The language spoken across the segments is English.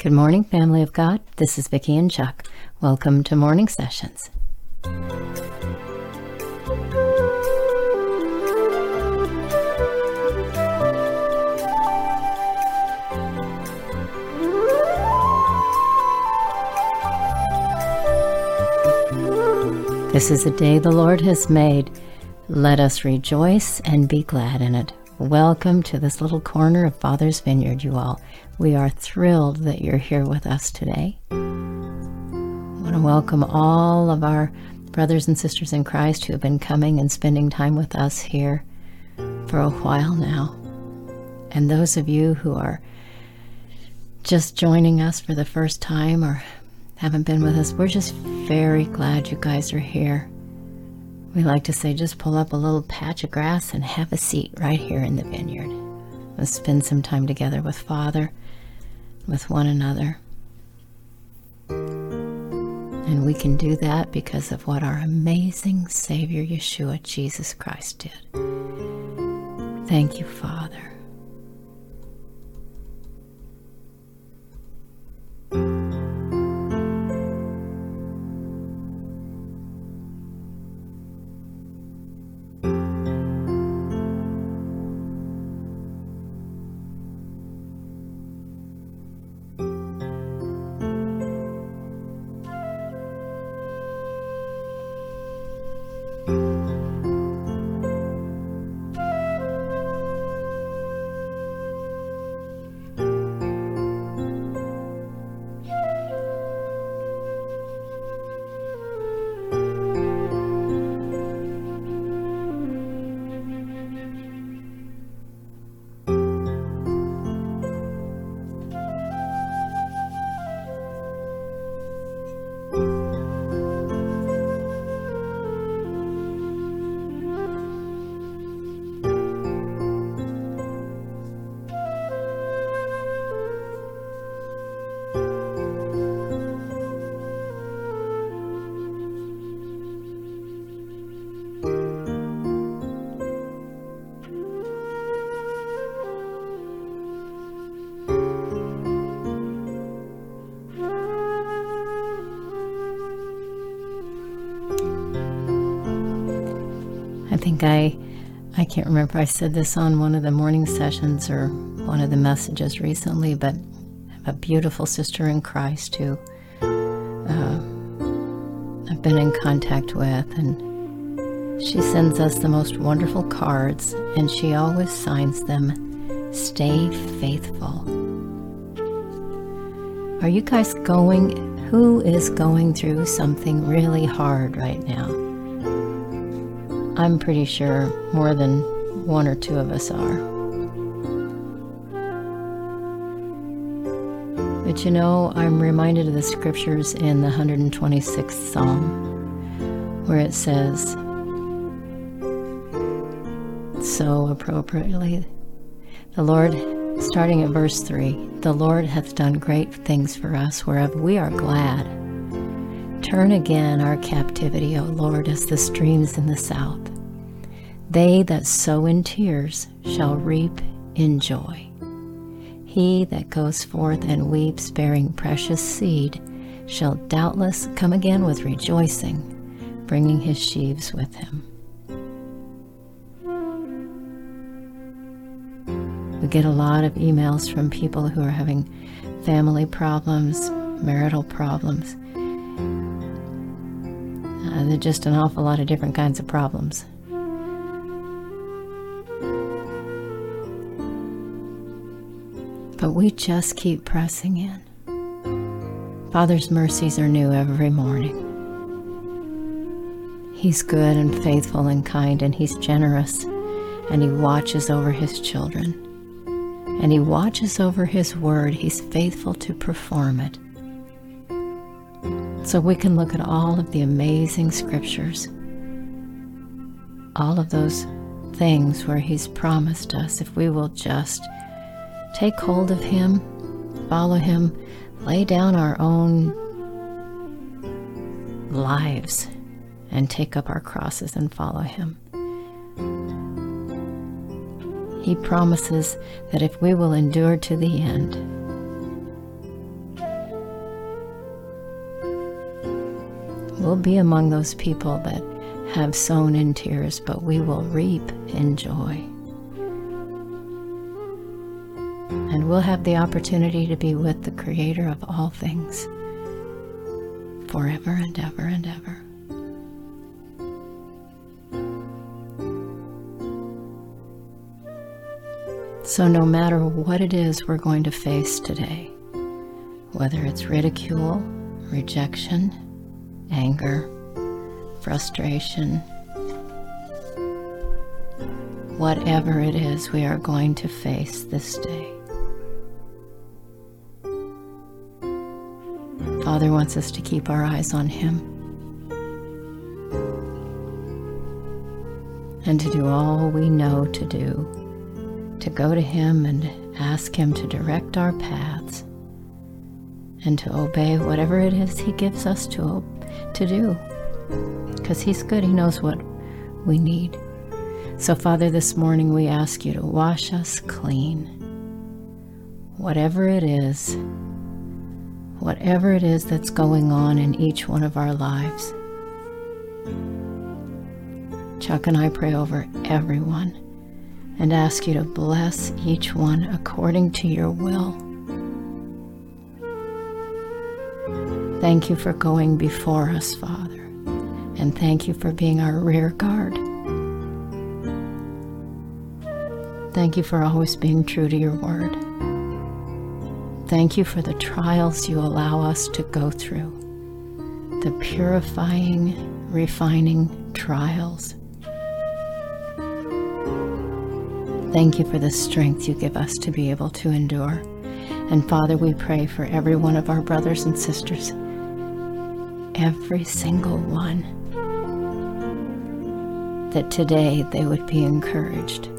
Good morning, family of God. This is Vicki and Chuck. Welcome to Morning Sessions. This is a day the Lord has made. Let us rejoice and be glad in it. Welcome to this little corner of Father's Vineyard, you all. We are thrilled that you're here with us today. I want to welcome all of our brothers and sisters in Christ who have been coming and spending time with us here for a while now. And those of you who are just joining us for the first time or haven't been with us, we're just very glad you guys are here. We like to say just pull up a little patch of grass and have a seat right here in the vineyard. Let's spend some time together with Father, with one another. And we can do that because of what our amazing Savior Yeshua, Jesus Christ, did. Thank you, Father. I can't remember if I said this on one of the morning sessions or one of the messages recently, but I have a beautiful sister in Christ who uh, I've been in contact with, and she sends us the most wonderful cards, and she always signs them Stay Faithful. Are you guys going? Who is going through something really hard right now? I'm pretty sure more than one or two of us are. But you know, I'm reminded of the scriptures in the 126th Psalm where it says so appropriately the Lord, starting at verse 3, the Lord hath done great things for us, whereof we are glad. Turn again our captivity, O Lord, as the streams in the south. They that sow in tears shall reap in joy. He that goes forth and weeps, bearing precious seed, shall doubtless come again with rejoicing, bringing his sheaves with him. We get a lot of emails from people who are having family problems, marital problems. Uh, they're just an awful lot of different kinds of problems. But we just keep pressing in. Father's mercies are new every morning. He's good and faithful and kind, and He's generous, and He watches over His children. And He watches over His word. He's faithful to perform it. So we can look at all of the amazing scriptures, all of those things where He's promised us if we will just take hold of Him, follow Him, lay down our own lives, and take up our crosses and follow Him. He promises that if we will endure to the end, we'll be among those people that have sown in tears, but we will reap in joy. We'll have the opportunity to be with the Creator of all things forever and ever and ever. So, no matter what it is we're going to face today, whether it's ridicule, rejection, anger, frustration, whatever it is we are going to face this day. Father wants us to keep our eyes on Him and to do all we know to do to go to Him and ask Him to direct our paths and to obey whatever it is He gives us to, to do. Because He's good, He knows what we need. So, Father, this morning we ask you to wash us clean. Whatever it is, whatever it is that's going on in each one of our lives. Chuck and I pray over everyone and ask you to bless each one according to your will. Thank you for going before us, Father, and thank you for being our rear guard. Thank you for always being true to your word. Thank you for the trials you allow us to go through, the purifying, refining trials Thank you for the strength you give us to be able to endure. And Father, we pray for every one of our brothers and sisters, every single one, that today they would be encouraged.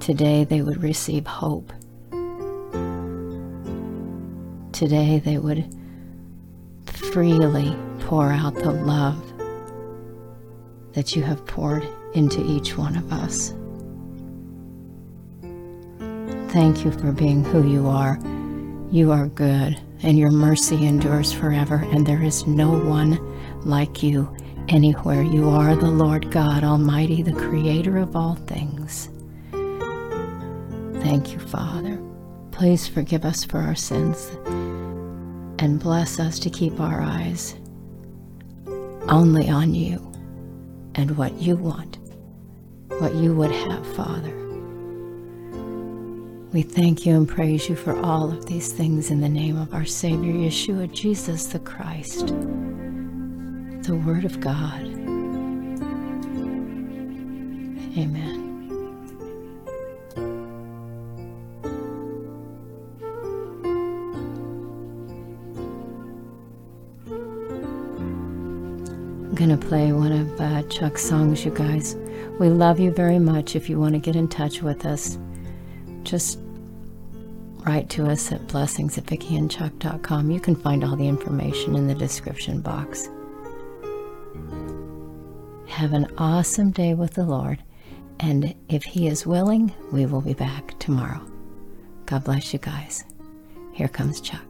Today they would receive hope. Today they would freely pour out the love that you have poured into each one of us. Thank you for being who you are. You are good, and your mercy endures forever, and there is no one like you anywhere. You are the Lord God Almighty, the Creator of all things. Thank you, Father. Please forgive us for our sins and bless us to keep our eyes only on you and what you want, what you would have, Father. We thank you and praise you for all of these things in the name of our Savior Yeshua, Jesus the Christ, the Word of God. Amen. Going to play one of uh, Chuck's songs, you guys. We love you very much. If you want to get in touch with us, just write to us at blessings at vickyandchuck.com. You can find all the information in the description box. Have an awesome day with the Lord, and if He is willing, we will be back tomorrow. God bless you guys. Here comes Chuck.